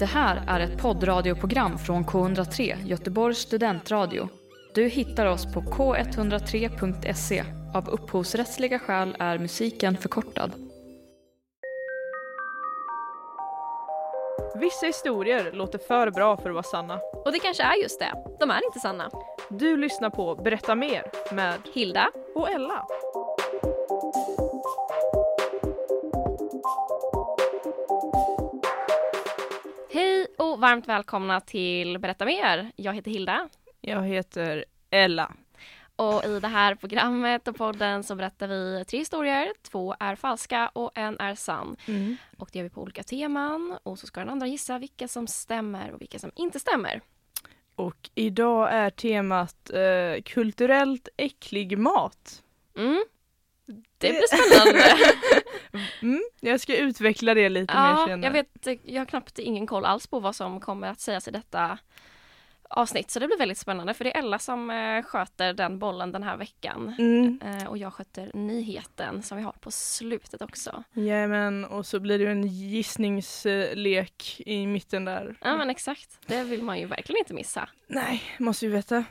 Det här är ett poddradioprogram från K103, Göteborgs studentradio. Du hittar oss på k103.se. Av upphovsrättsliga skäl är musiken förkortad. Vissa historier låter för bra för att vara sanna. Och det kanske är just det. De är inte sanna. Du lyssnar på Berätta mer med Hilda. och Ella. Hej och varmt välkomna till Berätta mer. Jag heter Hilda Jag heter Ella. och i det här programmet och podden så berättar vi tre historier. Två är falska och en är sann. Och det gör vi på olika teman och så ska den andra gissa vilka som stämmer och vilka som inte stämmer. Och idag är temat eh, kulturellt äcklig mat. Mm. Det blir spännande. Mm, jag ska utveckla det lite mer ja, senare. jag vet, jag har knappt ingen koll alls på vad som kommer att sägas i detta avsnitt. Så det blir väldigt spännande för det är Ella som eh, sköter den bollen den här veckan. Mm, Eh, och jag sköter nyheten som vi har på slutet också. jajamän, och så blir det en gissningslek i mitten där. Ja men exakt, det vill man ju verkligen inte missa. Nej, måste ju veta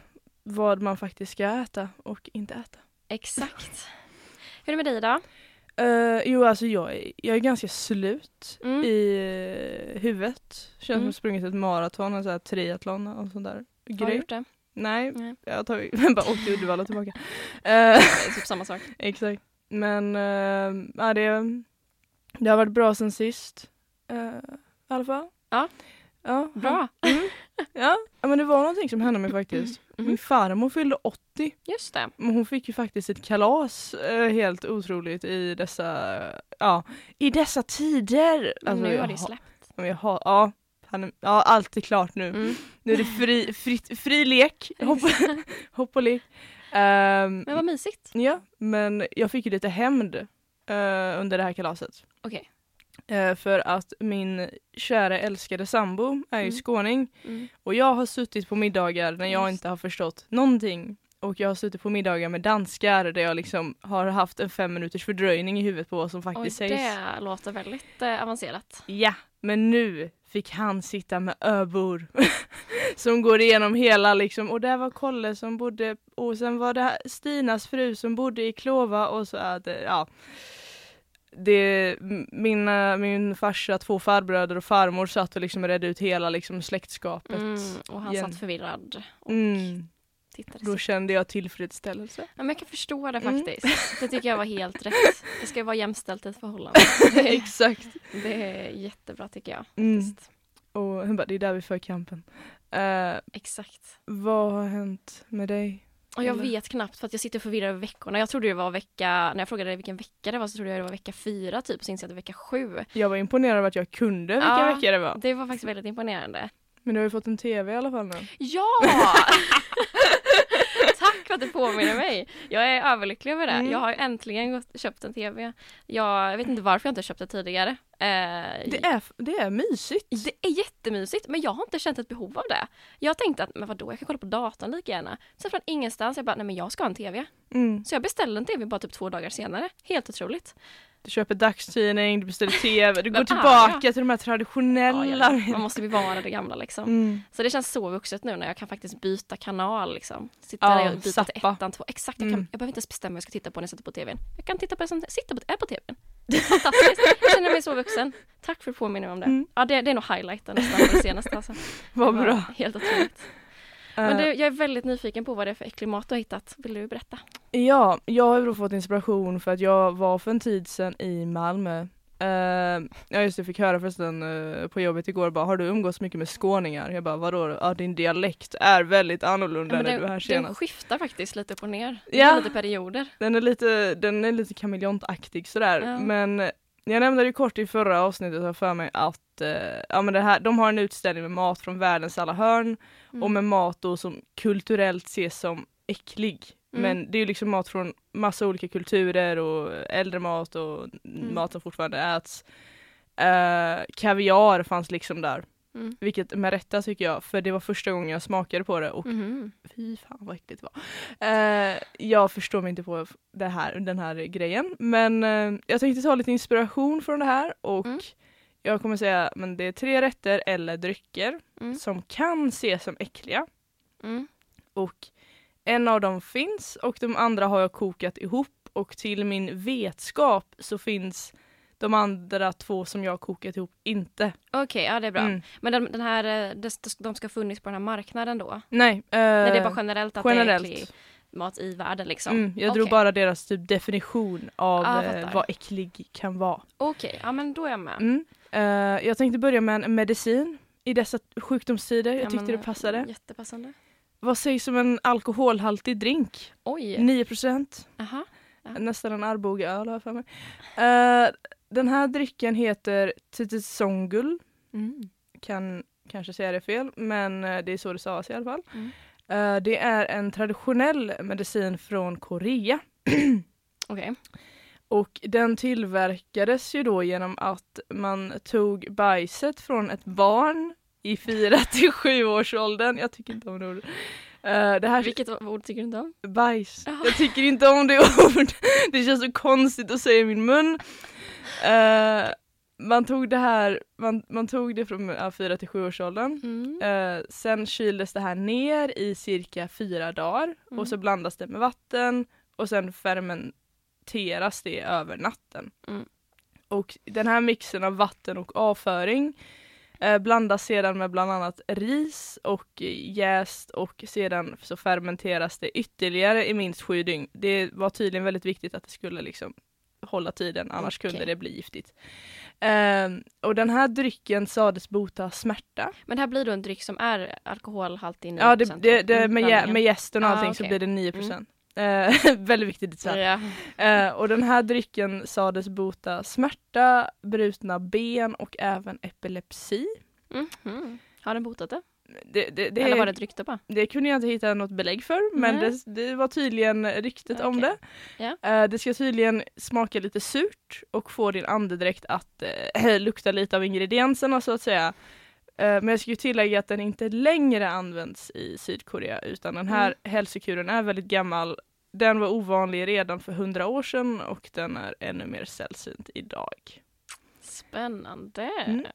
vad man faktiskt ska äta och inte äta. Exakt. Hur är det med dig idag? Uh, jo, alltså jag jag är ganska slut Mm. i uh, huvudet. Känns som Mm. jag sprungit ett maraton, en sån här triathlon och sånt där. Har du Grej. gjort det? Nej, Nej. jag tagit, bara åkt till Uddevalla tillbaka. Uh, typ samma sak. exakt. Men uh, ja, det, det har varit bra sen sist. Uh, I alla fall. Ja. Ja, Bra. Mm. Ja. Ja, men det var någonting som hände mig faktiskt. Mhm. Min farmor fyllde 80. Just det. Men hon fick ju faktiskt ett kalas eh, helt otroligt i dessa, ja, i dessa tider. Alltså, nu har det släppt. Jag har, ja, han, ja, allt är klart nu. Mm. Nu är det fri, fritt, fri lek, hopp, hopp och lek. Ehm, Men vad mysigt. ja, men jag fick ju lite hämnd eh, under det här kalaset. Okej. Eh, för att min kära älskade sambo är ju Mm. skåning Mm. och jag har suttit på middagar när jag Just. inte har förstått någonting. Och jag har suttit på middagar med danskar där jag liksom har haft en fem minuters fördröjning i huvudet på vad som Oj, faktiskt sägs. det låter väldigt eh, avancerat. Ja, men nu fick han sitta med öbor som går igenom hela liksom och där var Kolle som bodde och sen var det Stinas fru som bodde i Klova och så att ja det, mina, min farsa, två farbröder och farmor satt och liksom redde ut hela liksom släktskapet. Mm. Och han igen. satt förvirrad och Mm. tittade. Då sig. kände jag tillfredsställelse. Ja, men jag kan förstå det Mm. faktiskt. Det tycker jag var helt rätt. Det ska vara jämställt i ett förhållande. Det, Exakt. det är jättebra tycker jag. Mm. Och hon bara, det är där vi för kampen. Eh, Exakt. vad har hänt med dig? Och jag Eller? vet knappt för att jag sitter förvirrad över veckorna. Jag trodde det var vecka, när jag frågade dig vilken vecka det var så trodde jag det var vecka fyra typ, så inser jag att det är vecka sju. Jag var imponerad av att jag kunde vilka Ja. veckor det var. Det var faktiskt väldigt imponerande. Men du har ju fått en TV i alla fall nu. Ja! För att du påminner mig. Jag är överlycklig över det. Mm. Jag har äntligen gått, köpt en TV. Jag, jag vet inte varför jag inte köpt det tidigare. Eh, Det är, det är mysigt. Det är jättemysigt men jag har inte känt ett behov av det. Jag tänkte att men vadå, jag kan kolla på datorn lika gärna. Sen från ingenstans, jag bara nej men jag ska ha en TV. Mm. Så jag beställde en TV bara typ två dagar senare. Helt otroligt. Du köper dagstidning, du beställer TV, du går tillbaka jag? till de här Ja, traditionella. ja, man måste bevara det gamla liksom. Mm. Så det känns så vuxet nu när jag kan faktiskt byta kanal liksom. Sitta Ja, där och byta till zappa. ettan, två. Exakt, jag, kan, Mm. jag behöver inte ens bestämma vad jag ska titta på när jag sätter på TVn. Jag kan titta på det som sitter på, är på TVn. Fantastiskt. Jag känner mig så vuxen. Tack för att påminna om det. Mm. Ja, det, det är nog highlighten nästan det senaste alltså. Vad bra. Helt otroligt. Men Eh, du, jag är väldigt nyfiken på vad det är för äcklig mat du har hittat. Vill du berätta? Ja, jag har då fått inspiration för att jag var för en tid sedan i Malmö. Uh, ja just det, jag fick höra förresten eh, på jobbet igår bara, har du umgås mycket med skåningar? Jag bara, vadå? Ja din dialekt är väldigt annorlunda Ja, när du var här den, senast. den skiftar faktiskt lite upp och ner. Ja. lite perioder. Den är lite, den är lite kameleontaktig sådär. Ja. Men jag nämnde det kort i förra avsnittet har för mig att eh, ja, men det här, de har en utställning med mat från världens alla hörn Mm. och med mat då som kulturellt ses som äcklig. Mm. Men det är ju liksom mat från massa olika kulturer och äldre mat och Mm. mat som fortfarande äts. Eh, kaviar fanns liksom där. Mm. Vilket med rätta tycker jag, för det var första gången jag smakade på det och Mhm. fy fan vad äckligt det var. Eh, jag förstår mig inte på det här, den här grejen men eh, jag tänkte ta lite inspiration från det här och Mm. Jag kommer säga men det är tre rätter eller drycker Mm. som kan ses som äckliga Mm. och en av dem finns och de andra har jag kokat ihop och till min vetskap så finns de andra två som jag har kokat ihop inte. Okej, ja det är bra. Mm. Men den, den här, eh, det- de ska funnits på den här marknaden då? Nej, eh, Nej, det är bara generellt att det är generellt. äcklig mat i världen liksom? Mm, jag drog Okej. bara deras typ definition av eh, fattar. vad äcklig kan vara. Okej, ja men då är jag med. Mm. Eh, jag tänkte börja med en medicin i dessa sjukdomstider. Jag Ja, tyckte men, det passade. Jättepassande. Vad sägs om en alkoholhaltig drink? Oj, 9 procent. Nästan en Arboga-öl har jag för mig. Eh, den här drycken heter Tititsongul. Mm. Kan kanske säga det fel, men eh, det är så det stavas i alla fall. Mm. Eh, det är en traditionell medicin från Korea. Okej. Och den tillverkades ju då genom att man tog bajset från ett barn i 4 till 7 års åldern. Jag tycker inte om det ordet. Eh, det här Vilket ord tycker du inte om? bajs. Jaha. Jag tycker inte om det ordet. Det känns så konstigt att säga i min mun. Eh, man tog det här, man, man tog det från ja, 4 till 7 års åldern. Mm. Eh, sen kyldes det här ner i cirka fyra dagar Mm. och så blandas det med vatten och sen fermenteras det över natten. Mm. Och den här mixen av vatten och avföring eh, blandas sedan med bland annat ris och jäst och sedan så fermenteras det ytterligare i minst sju dygn. Det var tydligen väldigt viktigt att det skulle liksom hålla tiden annars Okej. kunde det bli giftigt. Ehm, och den här drycken sades bota smärta. Men det här blir då en dryck som är alkoholhaltig 9%? Ja, det, det, det, Mm, med, med gästen och Ah, allting så okej. blir det 9 procent. Eh, väldigt viktigt detalj. Ja. Eh, och den här drycken sades bota smärta, brutna ben och även epilepsi. Mhm. Har den botat det? Det, det, det, Eller var det ett rykte bara? det kunde jag inte hitta något belägg för men det, det var tydligen ryktet om det. Okej. Eh, det ska tydligen smaka lite surt och få din andedräkt att eh, lukta lite av ingredienserna så att säga. Eh, men jag ska ju tillägga att den inte längre används i Sydkorea utan den här Mm. hälsokuren är väldigt gammal. Den var ovanlig redan för hundra år sedan och den är ännu mer sällsynt idag. Spännande. Mm.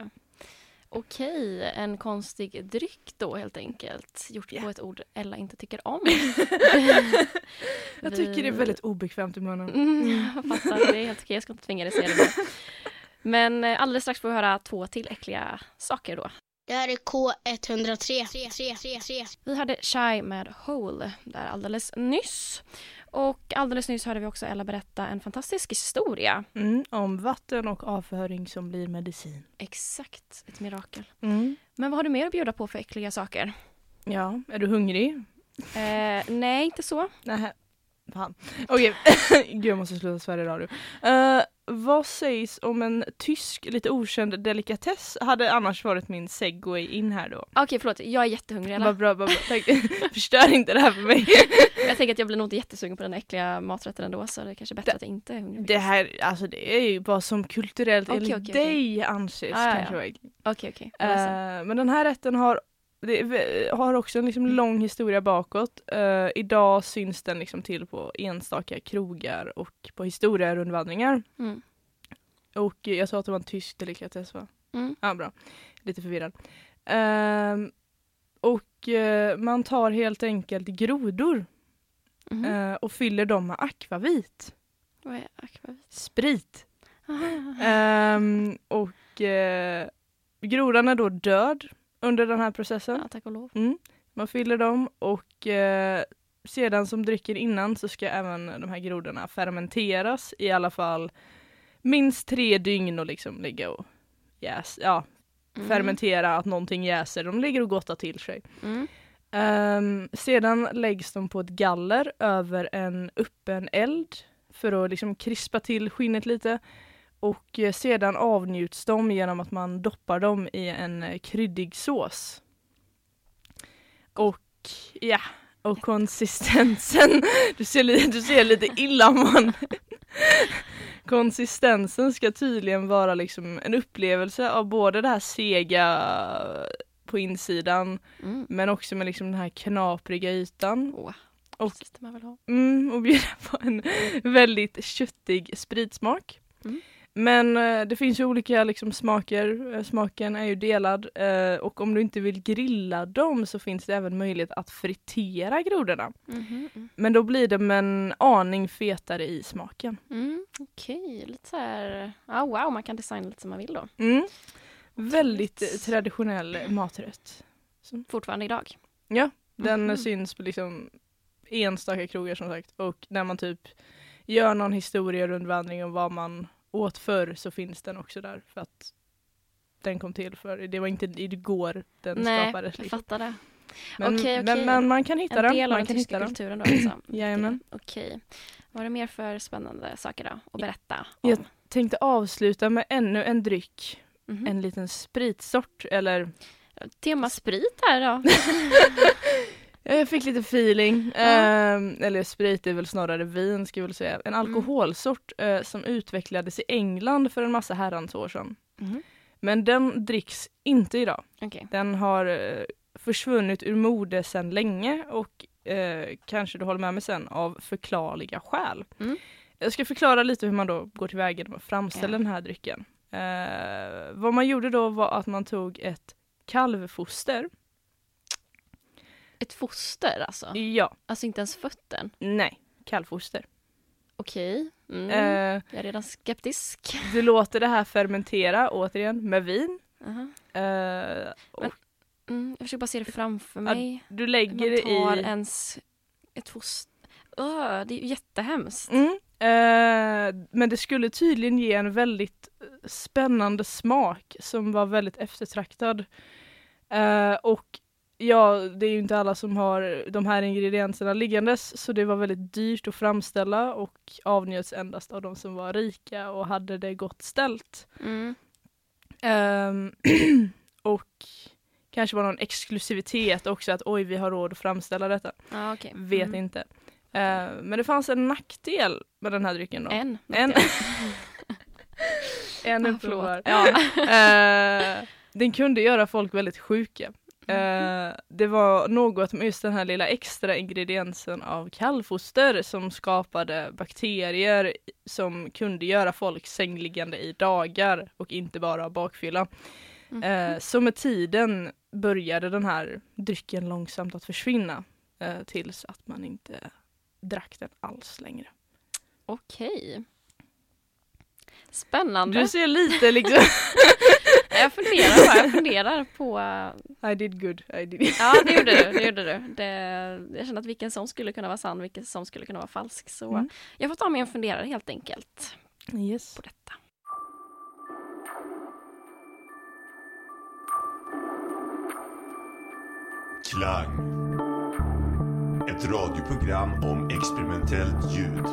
Okej, en konstig dryck då helt enkelt. Gjort Ja. på ett ord Ella inte tycker om. Jag tycker det är väldigt obekvämt i munnen. Mm, jag fattar, det är helt okej. Jag ska inte tvinga dig säga det. nu. Men eh, alldeles strax får vi höra två till äckliga saker då. Det här är K103. Vi hade Shy med Hole där alldeles nyss. Och alldeles nyss hörde vi också Ella berätta en fantastisk historia. Mm, om vatten och avföring som blir medicin. Exakt, ett mirakel. Mm. Men vad har du mer att bjuda på för äckliga saker? Ja, är du hungrig? Eh, nej, inte så. Nähä. Fan. Okej, gud jag måste sluta i radio. Eh, vad sägs om en tysk, lite okänd delikatess? Hade annars varit min segway in här då. Okej, förlåt. Jag är jättehungrig. Vad bra, vad bra. Tack. Förstör inte det här för mig. Jag tänker att jag blir nog inte jättesugen på den äckliga maträtten ändå så det är kanske bättre Det- att jag inte är hungrig. Det här, alltså det är ju vad som kulturellt Okej, enligt okej. dig anses Ja, ja, ja. kanske. verkligen. Okej, okej. Eh, men den här rätten har det har också en liksom lång historia bakåt. Eh, idag syns den liksom till på enstaka krogar och på historierundvandringar. Mm. Och jag sa att det var en tysk delikatess va? Mm. Ja, bra. Lite förvirrad. Ehm, och eh, man tar helt enkelt grodor Mhm. eh, och fyller dem med akvavit. Vad är akvavit? Sprit. Aha. Ehm, och grodan är då död under den här processen. Ja, tack och lov. Mm. Man fyller dem och eh, sedan som drycken innan så ska även de här grodorna fermenteras i alla fall minst tre dygn och liksom ligga och jäs, ja, Mm. fermentera att någonting jäser. De ligger och gottar till sig. Mm. Ehm, sedan läggs de på ett galler över en öppen eld för att liksom krispa till skinnet lite. Och eh, sedan avnjuts de genom att man doppar dem i en eh, kryddig sås. Och ja, och konsistensen. Du ser, li- du ser lite illamående. Konsistensen ska tydligen vara liksom en upplevelse av både det här sega på insidan Mm. men också med liksom den här knapriga ytan. Åh, Och- man. Mm, och bjuda på en väldigt köttig spritsmak. Mm. Men eh, det finns ju olika liksom, smaker. Eh, smaken är ju delad eh, och om du inte vill grilla dem så finns det även möjlighet att fritera grodorna. Mhm, mm. Men då blir de en aning fetare i smaken. Mm, Okej, lite så här, ja wow, man kan designa lite som man vill då. Mm. Väldigt traditionell maträtt. Fortfarande idag. Ja, den Mhm. syns på liksom enstaka krogar som sagt och när man typ gör någon historierundvandring om vad man åt förr så finns den också där för att den kom till för det var inte igår den Nej, skapades. jag Liksom. fattar det. Men, Okej, men, okej. men man kan hitta En den. del av Man den tyska kulturen då alltså. Jajamän. Okej. Vad är det mer för spännande saker då att berätta om? Jag tänkte avsluta med ännu en dryck. Mhm. En liten spritsort eller Tema sprit här då. Ja, Jag fick lite feeling. Ja. Ehm, eller sprit är väl snarare vin ska jag väl säga. En Mm. alkoholsort eh, som utvecklades i England för en massa herrans år sedan. Mhm. Men den dricks inte idag. Okej. Den har eh, försvunnit ur mode sedan länge och eh, kanske du håller med mig sen av förklarliga skäl. Mm. Jag ska förklara lite hur man då går tillväga med att framställa Ja. den här drycken. Eh, vad man gjorde då var att man tog ett kalvfoster. Ett foster alltså? Ja, Alltså inte ens fötten? nej, kalvfoster. Okej. Mm. Eh, Jag är redan skeptisk. du låter det här fermentera återigen med vin. Aha. Eh, och Men- Mm, jag försöker bara se det framför mig. du lägger Man det tar i... ens ett foster. Öh, det är ju jättehemskt. Mm, eh, men det skulle tydligen ge en väldigt eh, spännande smak som var väldigt eftertraktad. Eh, och ja, det är ju inte alla som har de här ingredienserna liggandes så det var väldigt dyrt att framställa och avnjöts endast av de som var rika och hade det gott ställt. Mm. Ehm, och kanske var någon exklusivitet också att oj vi har råd att framställa detta. Ja, okej. Vet Mm. inte. Eh, men det fanns en nackdel med den här drycken då. En. En. En Ah, uppenbar. Ja. Eh, den kunde göra folk väldigt sjuka. Eh, det var något med just den här lilla extra ingrediensen av kallfoster som skapade bakterier som kunde göra folk sängliggande i dagar och inte bara bakfylla. Mhm. Eh, så med tiden började den här drycken långsamt att försvinna eh, tills att man inte drack den alls längre. Okej. Spännande. Du ser lite liksom Jag funderar bara, jag funderar på... I did good, I did Ja, det gjorde du. Det gjorde du. Det, jag kände att vilken som skulle kunna vara sann, vilken som skulle kunna vara falsk. Så Mm. jag får ta mig en funderare helt enkelt Yes. på detta. Klang. Ett radioprogram om experimentellt ljud.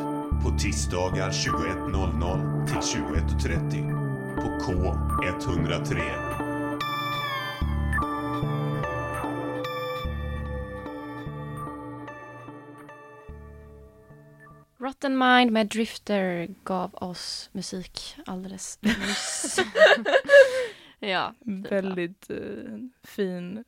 På tisdagar 21.00 till 21.30. På K103. Rotten Mind med Drifter gav oss musik alldeles nyss. ja, Väldigt eh, fin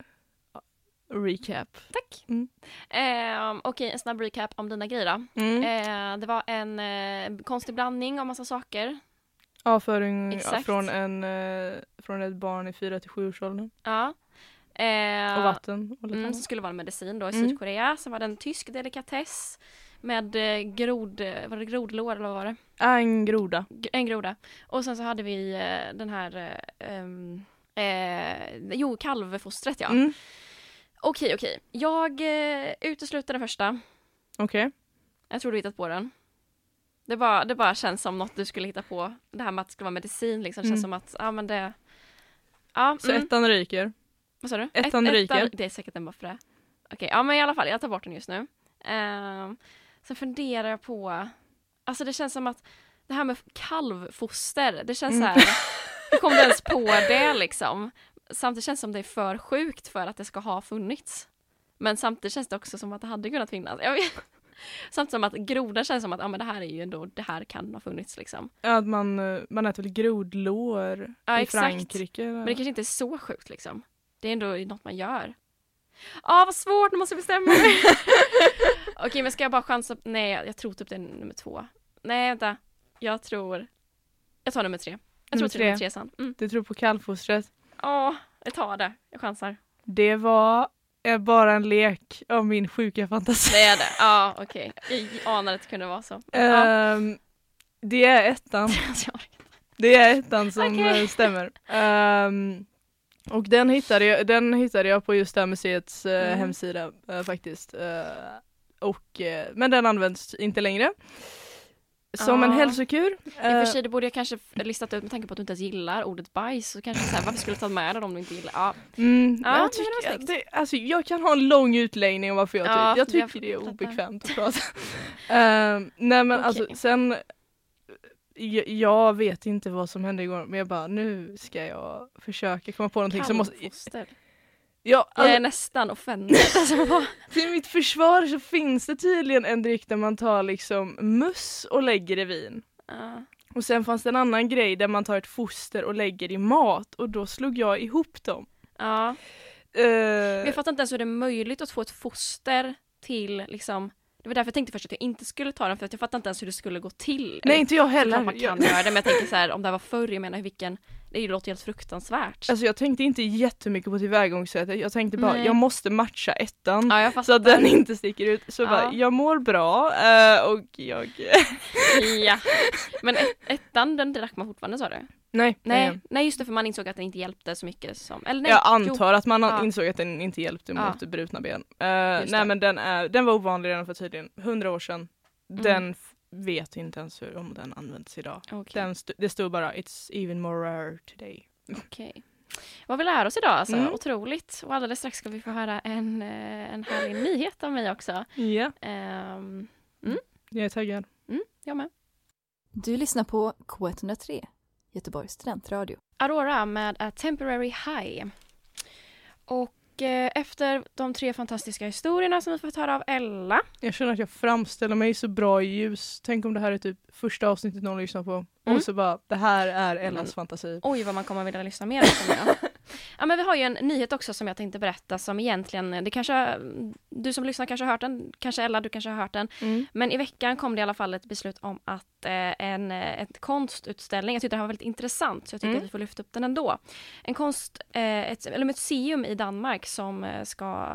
ja, recap. tack. Mm. Ehm, Okej, en snabb recap om dina grejer då. Mm. Eh, det var en eh, konstig blandning av massa saker. Avföring Exakt. från, en, eh, från ett barn i 4 till 7 års åldern. Ja. Eh, Och vatten och lite Mm, som skulle vara en medicin då i Mm. Sydkorea. Sen var det en tysk delikatess med eh, grod, eh, var det grodlår eller vad var det? En groda. En groda. Och sen så hade vi den här, ehm, eh, jo kalvfostret ja. Mm. Okej okej, jag eh, utesluter den första. Okej. Jag tror du hittat på den. Det bara, det bara känns som något du skulle hitta på. Det här med att det ska vara medicin liksom känns Mm. som att, ja men det Ja, Så mm. ettan ryker. Vad sa du? Ettan ryker. Det är säkert en buffre. Okej, ja men i alla fall, jag tar bort den just nu. Um, sen funderar jag på, alltså det känns som att det här med kalvfoster, det känns Mm. så här, hur kom du ens på det liksom? Samtidigt känns det som det är för sjukt för att det ska ha funnits. Men samtidigt känns det också som att det hade kunnat finnas. Jag vet. Samtidigt som att groda känns som att ja, men det här är ju ändå, det här kan ha funnits liksom. Ja, Att man, eh, man äter väl grodlår Ja, i exakt. Frankrike. Men det kanske inte är så sjukt liksom. Det är ändå något man gör. Ja, vad svårt, nu måste jag bestämma mig. Okej, men ska jag bara chansa? Nej, jag tror typ det är nummer två. Nej, vänta. Jag tror... Jag tar nummer tre. Jag Nummer tror det är nummer tre. tre sen. Mm. Du tror på kallfostret. Ja, jag tar det. Jag chansar. Det var eh, bara en lek av min sjuka fantasi. Det är det. Ja, okej. Jag anade att det kunde vara så. Ja. Ehm, det är ettan. Det är ettan som Okej. eh, stämmer. Ehm, och den hittade, jag, den hittade jag på just det här museets eh, Mm. hemsida eh, faktiskt. Eh, och, men den används inte längre. Som en Ja. hälsokur. I och för Eh, sig, det borde jag kanske listat ut med tanke på att du inte ens gillar ordet bajs. Så kanske så här, varför skulle du ta med det om du inte gillar? Ja, Mm, Ja, jag, tycker, det, alltså, jag kan ha en lång utläggning om varför jag, Ja, ty- jag tycker jag det är obekvämt att prata. Ehm, nej men alltså Okej. sen jag, jag vet inte vad som hände igår men jag bara nu ska jag försöka komma på någonting som måste... Ja, Jag är nästan offended. Alltså, till mitt försvar så finns det tydligen en dryck där man tar liksom muss och lägger i vin. ja. Och sen fanns det en annan grej där man tar ett foster och lägger i mat och då slog jag ihop dem. ja. Men jag fattar inte ens hur det är möjligt att få ett foster till liksom det var därför jag tänkte först att jag inte skulle ta den för att jag fattar inte ens hur det skulle gå till. nej inte jag heller. man kan göra det men jag tänker så här om det här var förr, jag menar vilken, det låter helt fruktansvärt. Alltså jag tänkte inte jättemycket på tillvägagångssättet. Jag tänkte bara Nej. jag måste matcha ettan. ja Så att den inte sticker ut. Så Ja. bara, jag mår bra eh, och jag... ja. Men ett, ettan den drack man fortfarande sa du? nej, Nej, nej. nej just det för man insåg att den inte hjälpte så mycket som, eller nej, Jag jo. antar att man Ja. insåg att den inte hjälpte Ja. mot brutna ben. Just nej det. men den, är, den var ovanlig redan för tydligen 100 år sedan. Mm. Den vet inte ens hur, om den används idag. Okej, Den st- det stod bara it's even more rare today. okej. Vad vi lär oss idag alltså, Mm. otroligt. Och alldeles strax ska vi få höra en, eh, en härlig nyhet av mig också. Ja, Ehm, jag är taggad. mm, jag med. Du lyssnar på K103, Göteborgs studentradio. Aurora med A Temporary High. Och eh, efter de tre fantastiska historierna som vi fått höra av Ella. Jag känner att jag framställer mig så bra i ljus. Tänk om det här är typ första avsnittet någon lyssnar på. Mm. Och så bara, det här är Ellas Men- fantasi. Oj vad man kommer vilja lyssna mer på. Ja men vi har ju en nyhet också som jag tänkte berätta som egentligen, det kanske, du som lyssnar kanske har hört den, kanske Ella du kanske har hört den. Mm. Men i veckan kom det i alla fall ett beslut om att eh, en eh, ett konstutställning, jag tyckte det här var väldigt intressant så jag tycker Mm. att vi får lyfta upp den ändå. En konst, eh, ett, eller museum i Danmark som ska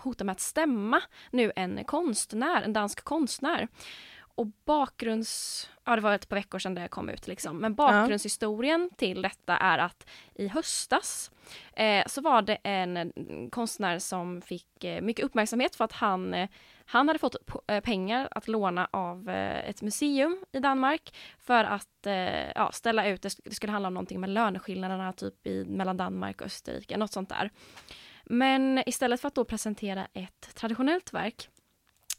hota med att stämma nu en konstnär, en dansk konstnär. Och bakgrunds... Ja, det var ett par veckor sedan det kom ut liksom. Men bakgrundshistorien till detta är att i höstas eh, så var det en konstnär som fick eh, mycket uppmärksamhet för att han, eh, han hade fått eh, pengar att låna av eh, ett museum i Danmark för att eh, ja, ställa ut, det skulle handla om någonting med löneskillnaderna typ i, mellan Danmark och Österrike, något sånt där. Men istället för att då presentera ett traditionellt verk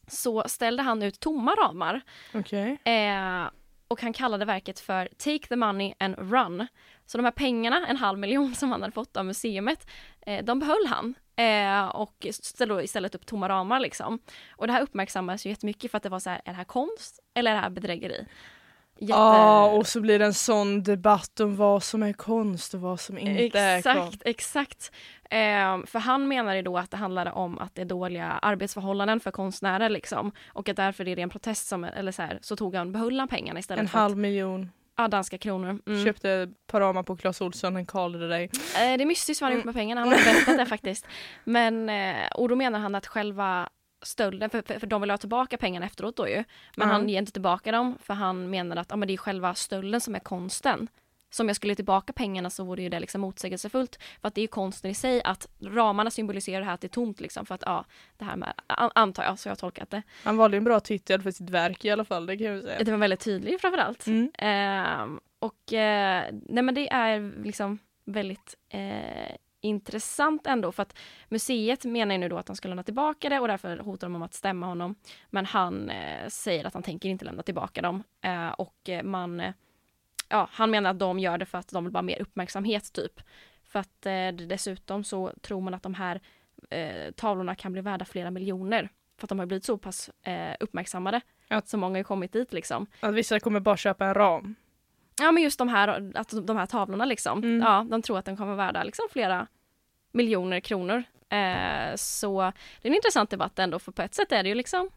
så ställde han ut tomma ramar Okej. Eh, och han kallade verket för Take the money and run. Så de här pengarna, en halv miljon som han hade fått av museumet, eh, de behöll han. Eh, och ställde istället upp tomma ramar liksom. Och det här uppmärksammas ju jättemycket för att det var så här, är det här konst eller är det här bedrägeri? Jätte... Ja, och så blir det en sån debatt om vad som är konst och vad som inte är konst. Exakt, exakt. Eh, för han menar ju då att det handlade om att det är dåliga arbetsförhållanden för konstnärer liksom. Och att därför är det en protest som, eller så här, så tog han, behöll han pengarna istället En för att halv miljon. Ja, danska kronor. Mm. Köpte ett par ramar på Clas Ohlson, en Karl det dig. Eh, det är mystiskt vad han gjort med pengarna, han har berättat det faktiskt. Men, eh, och då menar han att själva stölden, för, för, för de vill ha tillbaka pengarna efteråt då ju. Men Ja. han ger inte tillbaka dem för han menar att ja, men det är själva stölden som är konsten. Så om jag skulle tillbaka pengarna så vore ju det liksom motsägelsefullt. För att det är ju konsten i sig att ramarna symboliserar det här att det är tomt liksom. För att ja, det här med, an- antar jag, så jag har tolkat det. Han valde en bra titel för sitt verk i alla fall, det kan jag säga. Det var väldigt tydligt framförallt. Mm. Ehm, och eh, nej men det är liksom väldigt eh, intressant ändå för att museet menar ju nu då att han ska lämna tillbaka det och därför hotar de om att stämma honom. Men han eh, säger att han tänker inte lämna tillbaka dem eh, och eh, man eh, Ja, han menar att de gör det för att de vill bara ha mer uppmärksamhet typ. För att eh, dessutom så tror man att de här eh, tavlorna kan bli värda flera miljoner. För att de har blivit så pass eh, uppmärksammade. Att så många har kommit dit liksom. Att vissa kommer bara köpa en ram. Ja men just de här, att de här tavlorna liksom. Mm. Ja, de tror att de kommer värda liksom flera miljoner kronor. Eh, så det är en intressant debatt ändå för på ett sätt är det ju liksom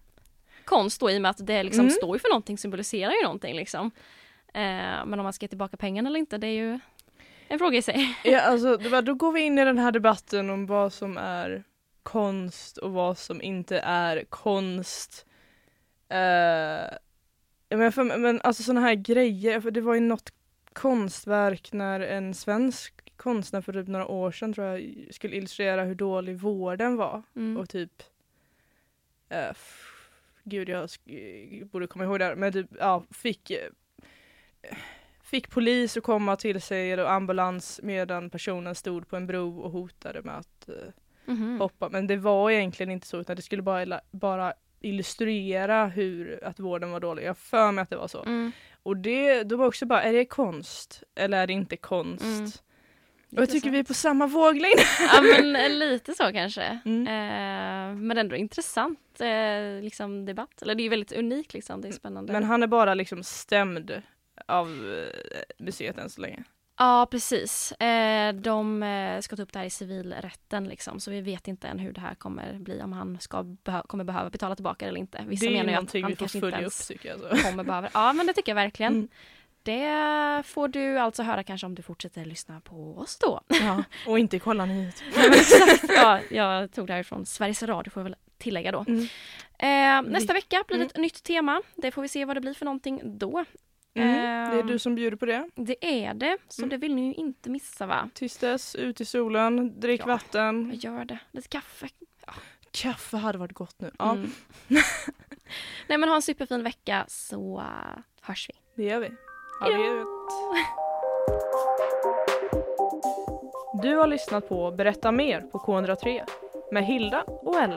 konst då i och med att det liksom Mm. står ju för någonting, symboliserar ju någonting liksom. Eh, men om man ska ge tillbaka pengarna eller inte, det är ju en fråga i sig. Ja, alltså, var- då går vi in i den här debatten om vad som är konst och vad som inte är konst. Eh, ja, men, för, men alltså sådana här grejer, för det var ju något konstverk när en svensk konstnär för typ några år sedan tror jag skulle illustrera hur dålig vården var Mm. och typ eh, f- Gud jag borde komma ihåg det här, men typ ja, fick eh, Fick polis att komma till sig eller ambulans medan personen stod på en bro och hotade med att eh, Mhm. hoppa. Men det var egentligen inte så utan det skulle bara, bara illustrera hur att vården var dålig. Jag för mig att det var så. Mm. Och det, då var också bara, är det konst eller är det inte konst? Mm. Och jag tycker vi är på samma våglängd. Ja men eh, lite så kanske. Mm. Eh, men ändå intressant eh, liksom, debatt. Eller det är väldigt unikt liksom, det är spännande. Men han är bara liksom stämd av eh, museet än så länge. Ja precis. Eh, de eh, ska ta upp det här i civilrätten liksom, så vi vet inte än hur det här kommer bli, om han ska behö- kommer behöva betala tillbaka eller inte. Vissa det är menar ju att han kanske inte följa upp ens tycker jag. Kommer behöva Ja men det tycker jag verkligen. Mm. Det får du alltså höra kanske om du fortsätter lyssna på oss då. Ja. Och inte kolla nyheter. Ja, jag tog det här från Sveriges Radio får jag väl tillägga då. Mm. Eh, nästa vecka blir det ett nytt tema. Det får vi se vad det blir för någonting då. Mm. Det är Ehm. du som bjuder på det. Det är det, så Mm. det vill ni ju inte missa va? Tills dess, ut i solen, drick Ja. vatten. Jag gör det. Lite kaffe. Kaffe hade varit gott nu. Ja, Mm. Nej men ha en superfin vecka så uh, hörs vi. det gör vi. Ja, vi. Du har lyssnat på Berätta mer på K103 med Hilda och Ella.